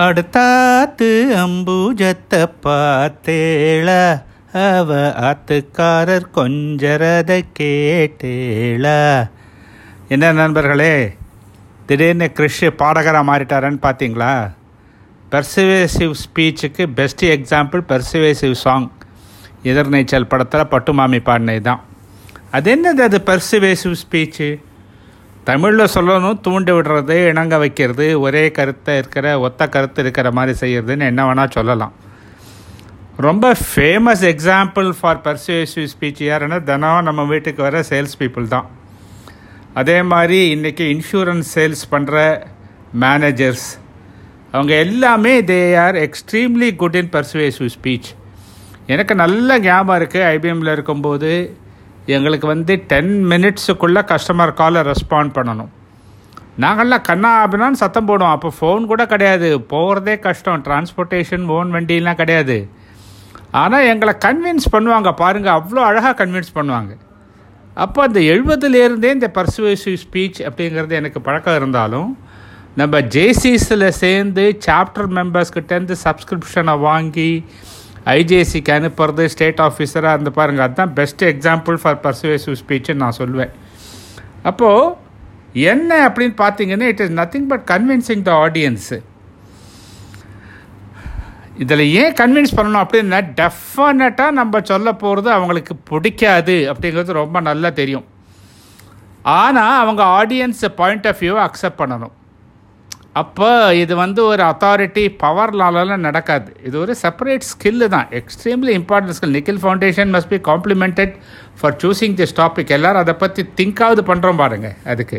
அடுத்தாத்து அம்பூஜத்தை பார்த்தேள அவ ஆத்துக்காரர் கொஞ்சரத கேட்டேள. என்ன நண்பர்களே திடீர்னு கிறிஷ் பாடகராக மாறிட்டாரன்னு பார்த்தீங்களா persuasive ஸ்பீச்சுக்கு best example persuasive song Ethirneechal படத்தில் பட்டுமாமி பாடினது தான் அது என்னது அது பெர்சுவேசிவ் ஸ்பீச்சு தமிழில் சொல்லணும் தூண்டி விடுறது இணங்க வைக்கிறது ஒரே கருத்தை இருக்கிற ஒத்த கருத்து இருக்கிற மாதிரி செய்கிறதுன்னு என்ன வேணால் சொல்லலாம். ரொம்ப famous example for persuasive speech யாருன்னா தினம் நம்ம வீட்டுக்கு வர சேல்ஸ் பீப்புள் தான். அதே மாதிரி இன்றைக்கி இன்சூரன்ஸ் சேல்ஸ் பண்ணுற மேனேஜர்ஸ் அவங்க எல்லாமே they are extremely good in persuasive speech எனக்கு நல்ல ஞாபகம் இருக்குது ஐபிஎம்மில் இருக்கும்போது எங்களுக்கு வந்து டென் மினிட்ஸுக்குள்ளே கஸ்டமர் காலை ரெஸ்பாண்ட் பண்ணணும். நாங்கள்லாம் கண்ணா அப்படின்னான்னு சத்தம் போடுவோம். அப்போ ஃபோன் கூட கிடையாது. போகிறதே கஷ்டம். டிரான்ஸ்போர்ட்டேஷன் ஓன் வண்டிலாம் கிடையாது. ஆனால் எங்களை கன்வின்ஸ் பண்ணுவாங்க. பாருங்கள் அவ்வளோ அழகாக கன்வின்ஸ் பண்ணுவாங்க. அப்போ அந்த எழுபதுலேருந்தே இந்த பர்சுவேசிவ் ஸ்பீச் அப்படிங்கிறது எனக்கு பழக்கம் இருந்தாலும் நம்ம ஜேசிஸில் சேர்ந்து சாப்டர் மெம்பர்ஸ்கிட்டேருந்து சப்ஸ்கிரிப்ஷனை வாங்கி ஐஜேசிக்கு அனுப்புறது ஸ்டேட் ஆஃபீஸராக இருந்து பாருங்கள் அதுதான் பெஸ்ட் எக்ஸாம்பிள் ஃபார் பர்சுவேசிவ் ஸ்பீச்சுன்னு நான் சொல்லுவேன் அப்போது என்ன அப்படின்னு பார்த்தீங்கன்னா it is nothing but convincing the audience இதில் ஏன் கன்வின்ஸ் பண்ணணும் அப்படின்னா டெஃபினட்டாக நம்ம சொல்ல போகிறது அவங்களுக்கு பிடிக்காது அப்படிங்கிறது ரொம்ப நல்லா தெரியும். ஆனால் அவங்க ஆடியன்ஸ் பாயிண்ட் ஆஃப் வியூவை அக்செப்ட் பண்ணணும். அப்போ இது வந்து ஒரு அத்தாரிட்டி பவர்னாலலாம் நடக்காது. இது ஒரு செப்பரேட் ஸ்கில்லு தான். Extremely important skill Nikhil foundation must be complimented for choosing this topic எல்லோரும் அதை பற்றி திங்காவது பண்ணுறோம் பாருங்கள் அதுக்கு.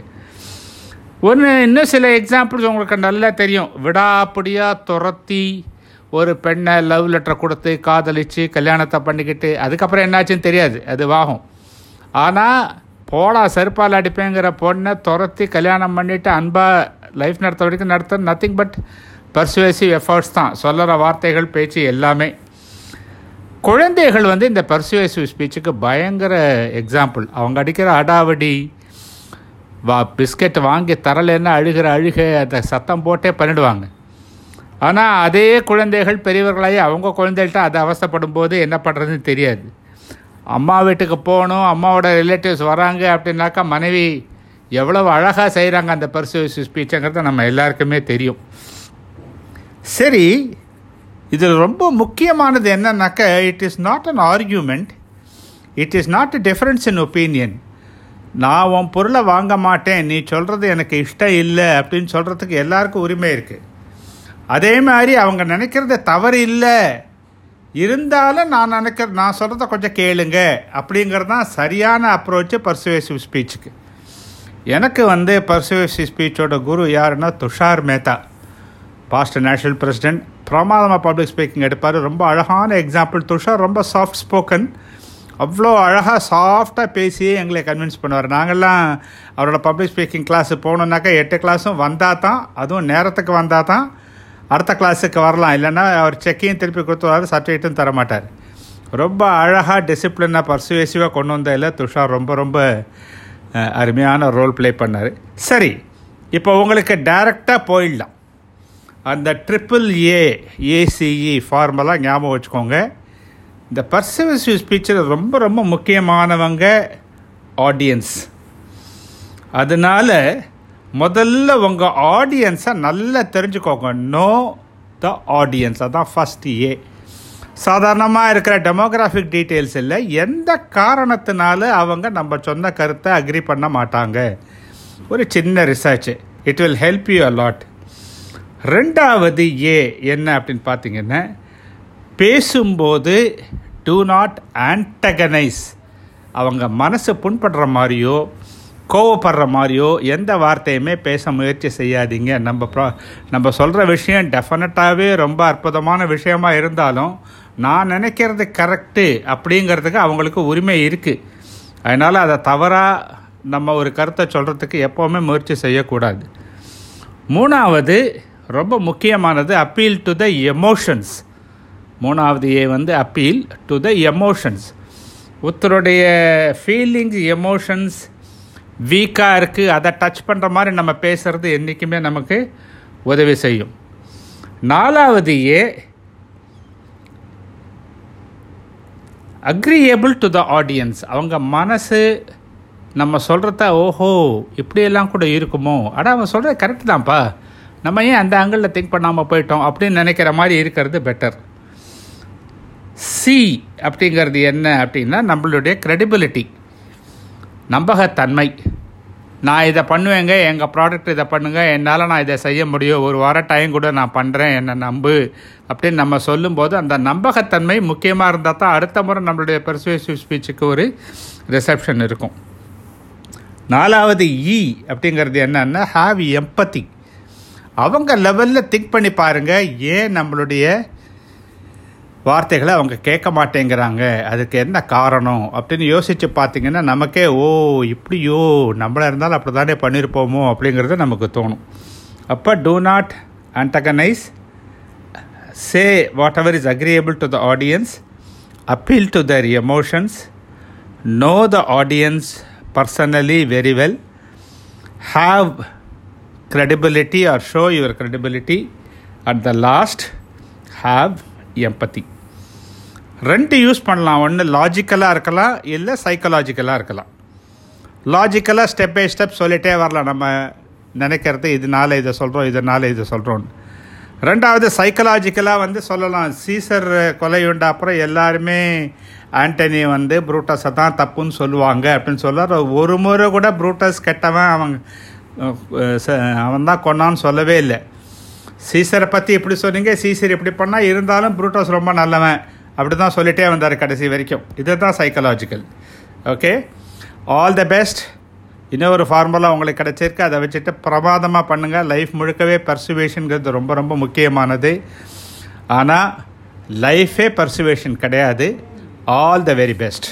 ஒன்று இன்னும் சில எக்ஸாம்பிள்ஸ் உங்களுக்கு நல்லா தெரியும். விடாப்படியாக துரத்தி ஒரு பெண்ணை லவ் லெட்டர் கொடுத்து காதலித்து கல்யாணத்தை பண்ணிக்கிட்டு அதுக்கப்புறம் என்னாச்சுன்னு தெரியாது. அது வாகும். ஆனால் போடா செருப்பால் அடிப்பேங்கிற பொண்ணை துரத்தி கல்யாணம் பண்ணிவிட்டு அன்பாக லைஃப் நடத்த வரைக்கும் நடத்த நத்திங் பட் பர்சுவேசிவ் எஃபர்ட்ஸ் தான். சொல்லுற வார்த்தைகள் பேச்சு எல்லாமே. குழந்தைகள் வந்து இந்த பர்சுவேசிவ் ஸ்பீச்சுக்கு பயங்கர எக்ஸாம்பிள் அவங்க அடிக்கிற அடாவடி வா பிஸ்கெட் வாங்கி தரலைன்னா அழுகிற அழுகை அதை சத்தம் போட்டே பண்ணிடுவாங்க. ஆனால் அதே குழந்தைகள் பெரியவர்களாகி அவங்க குழந்தைகள்கிட்ட அதை அவசப்படும் போது என்ன பண்ணுறதுன்னு தெரியாது. அம்மா வீட்டுக்கு போகணும் அம்மாவோட ரிலேட்டிவ்ஸ் வராங்க அப்படின்னாக்கா மனைவி எவ்வளவு அழகாக செய்கிறாங்க அந்த பர்சுவேசிவ் ஸ்பீச்சுங்கிறது நம்ம எல்லாருக்குமே தெரியும். சரி இதில் ரொம்ப முக்கியமானது என்னன்னாக்க it is not an argument it is not a difference in opinion நான் உன் பொருளை வாங்க மாட்டேன் நீ சொல்கிறது எனக்கு இஷ்டம் இல்லை அப்படின்னு சொல்கிறதுக்கு எல்லாருக்கும் உரிமை இருக்குது அதே மாதிரி அவங்க நினைக்கிறது தவறு இல்லை. இருந்தாலும் நான் நினைக்கிற நான் சொல்கிறத கொஞ்சம் கேளுங்க அப்படிங்கிறது தான் சரியான அப்ரோச்சு பர்சுவேசிவ் ஸ்பீச்சுக்கு எனக்கு வந்து பர்சுவேசி ஸ்பீச்சோட குரு யாருன்னா Tushar Mehta. Past national president பிரமாதமாக பப்ளிக் ஸ்பீக்கிங் எடுப்பார். ரொம்ப அழகான எக்ஸாம்பிள் துஷார் ரொம்ப சாஃப்ட் ஸ்போக்கன் அவ்வளோ அழகாக சாஃப்டாக பேசியே எங்களை கன்வின்ஸ் பண்ணுவார். நாங்கள்லாம் அவரோட பப்ளிக் ஸ்பீக்கிங் கிளாஸு போகணுன்னாக்கா எட்டு கிளாஸும் வந்தால் தான் அதுவும் நேரத்துக்கு வந்தால் தான் அடுத்த கிளாஸுக்கு வரலாம். இல்லைன்னா அவர் செக்கையும் திருப்பி கொடுத்துருவார் சர்டிஃபிகேட்டும் தர மாட்டார். ரொம்ப அழகாக டிசிப்ளினாக பர்சுவேசிவாக கொண்டு வந்ததில் துஷார் ரொம்ப ரொம்ப அருமையான ரோல் ப்ளே பண்ணார். சரி இப்போ உங்களுக்கு டைரெக்டாக போயிடலாம். அந்த ட்ரிப்புள் ஏ ஏசிஇ ஃபார்மலாக ஞாபகம் வச்சுக்கோங்க. இந்த பர்சுவேசிவ் ஸ்பீச்சில் ரொம்ப ரொம்ப முக்கியமானவங்க ஆடியன்ஸ் அதனால் முதல்ல உங்கள் ஆடியன்ஸை நல்லா தெரிஞ்சுக்கோங்க. நோ த ஆடியன்ஸ் அதான் ஃபஸ்ட் ஏ சாதாரணமாக இருக்கிற டெமோகிராஃபிக் டீட்டெயில்ஸில் எந்த காரணத்தினால அவங்க நம்ம சொன்ன கருத்தை அக்ரி பண்ண மாட்டாங்க? ஒரு சின்ன research it will help you allot ரெண்டாவது ஏ என்ன அப்படின்னு பார்த்தீங்கன்னா பேசும்போது டூ நாட் ஆன்டகனைஸ் அவங்க மனசு புண்படுற மாதிரியோ கோவப்படுற மாதிரியோ எந்த வார்த்தையுமே பேச முயற்சி செய்யாதீங்க. நம்ம ப்ரா நம்ம சொல்கிற விஷயம் டெஃபினட்டாகவே ரொம்ப அற்புதமான விஷயமா இருந்தாலும் நான் நினைக்கிறது கரெக்டு அப்படிங்கிறதுக்கு அவங்களுக்கு உரிமை இருக்குது அதனால் அதை தவறாக நம்ம ஒரு கருத்தை சொல்கிறதுக்கு எப்போவுமே முயற்சி செய்யக்கூடாது. மூணாவது ரொம்ப முக்கியமானது அப்பீல் டு த எமோஷன்ஸ் மூணாவது ஏ வந்து அப்பீல் டு த எமோஷன்ஸ் ஒருத்தருடைய ஃபீலிங்ஸ் எமோஷன்ஸ் வீக்காக இருக்குது அதை டச் பண்ணுற மாதிரி நம்ம பேசுகிறது என்றைக்குமே நமக்கு உதவி செய்யும். நாலாவது a agreeable to the audience அவங்க மனசு நம்ம சொல்கிறத ஓஹோ இப்படியெல்லாம் கூட இருக்குமோ? ஆனால் அவன் சொல்கிறது கரெக்டு தான்ப்பா. நம்ம ஏன் அந்த ஆங்கிளில் திங்க் பண்ணாமல் போயிட்டோம்? அப்படின்னு நினைக்கிற மாதிரி இருக்கிறது பெட்டர் சி அப்படிங்கிறது என்ன அப்படின்னா நம்மளுடைய க்ரெடிபிலிட்டி நம்பகத்தன்மை. நான் இதை பண்ணுவேங்க எங்கள் ப்ராடக்ட் இதை பண்ணுங்கள் என்னால் நான் இதை செய்ய முடியும். ஒரு வாரம் டைம் கூட நான் பண்ணுறேன் என்னை நம்பு அப்படின்னு நம்ம சொல்லும்போது அந்த நம்பகத்தன்மை முக்கியமாக இருந்தால் தான் அடுத்த முறை நம்மளுடைய பெர்சுவேசிவ் ஸ்பீச்சுக்கு ஒரு ரிசப்ஷன் இருக்கும். நாலாவது இ அப்படிங்கிறது என்னன்னா ஹாவ் எம்பத்தி அவங்க லெவலில் திங்க் பண்ணி பாருங்கள் ஏன் நம்மளுடைய வார்த்தைகளை அவங்க கேட்க மாட்டேங்கிறாங்க அதுக்கு என்ன காரணம் அப்படின்னு யோசித்து பார்த்தீங்கன்னா நமக்கே ஓ இப்படியோ நம்மளாக இருந்தாலும் அப்படி தானே பண்ணியிருப்போமோ அப்படிங்கிறது நமக்கு தோணும் அப்போ do not antagonise say whatever is agreeable to the audience appeal to their emotions know the audience personally very well have credibility or show your credibility. At the last have empathy ரெண்டு use பண்ணலாம். ஒன்று லாஜிக்கலாக இருக்கலாம் இல்லை சைக்கலாஜிக்கலாக இருக்கலாம். லாஜிக்கலாக step by step சொல்லிட்டே வரலாம். நம்ம நினைக்கிறது இதனால் இதை சொல்கிறோம் இதனால் இதை சொல்கிறோம் ரெண்டாவது சைக்கலாஜிக்கலாக வந்து சொல்லலாம். சீசர் கொலையுண்ட அப்புறம் எல்லாருமே ஆண்டனி வந்து புரூட்டஸை தான் தப்புன்னு சொல்லுவாங்க அப்படின்னு சொல்ல ஒரு முறை கூட ப்ரூட்டஸ் கெட்டவன் அவன் அவன் தான் கொன்னான்னு சொல்லவே இல்லை. சீசரை பற்றி இப்படி சொன்னீங்க? சீசர் இப்படி பண்ணால் இருந்தாலும் ப்ரூட்டஸ் ரொம்ப நல்லவன். அப்படி தான் சொல்லிட்டே வந்தார் கடைசி வரைக்கும். இதுதான் psychological okay all the best இன்னொரு ஃபார்முலா உங்களுக்கு கிடச்சிருக்கு. அதை வச்சுட்டு பிரமாதமாக பண்ணுங்கள் லைஃப் முழுக்கவே பர்சுவேஷனுங்கிறது ரொம்ப ரொம்ப முக்கியமானது. ஆனால் லைஃபே பர்சுவேஷன் கிடையாது. All the very best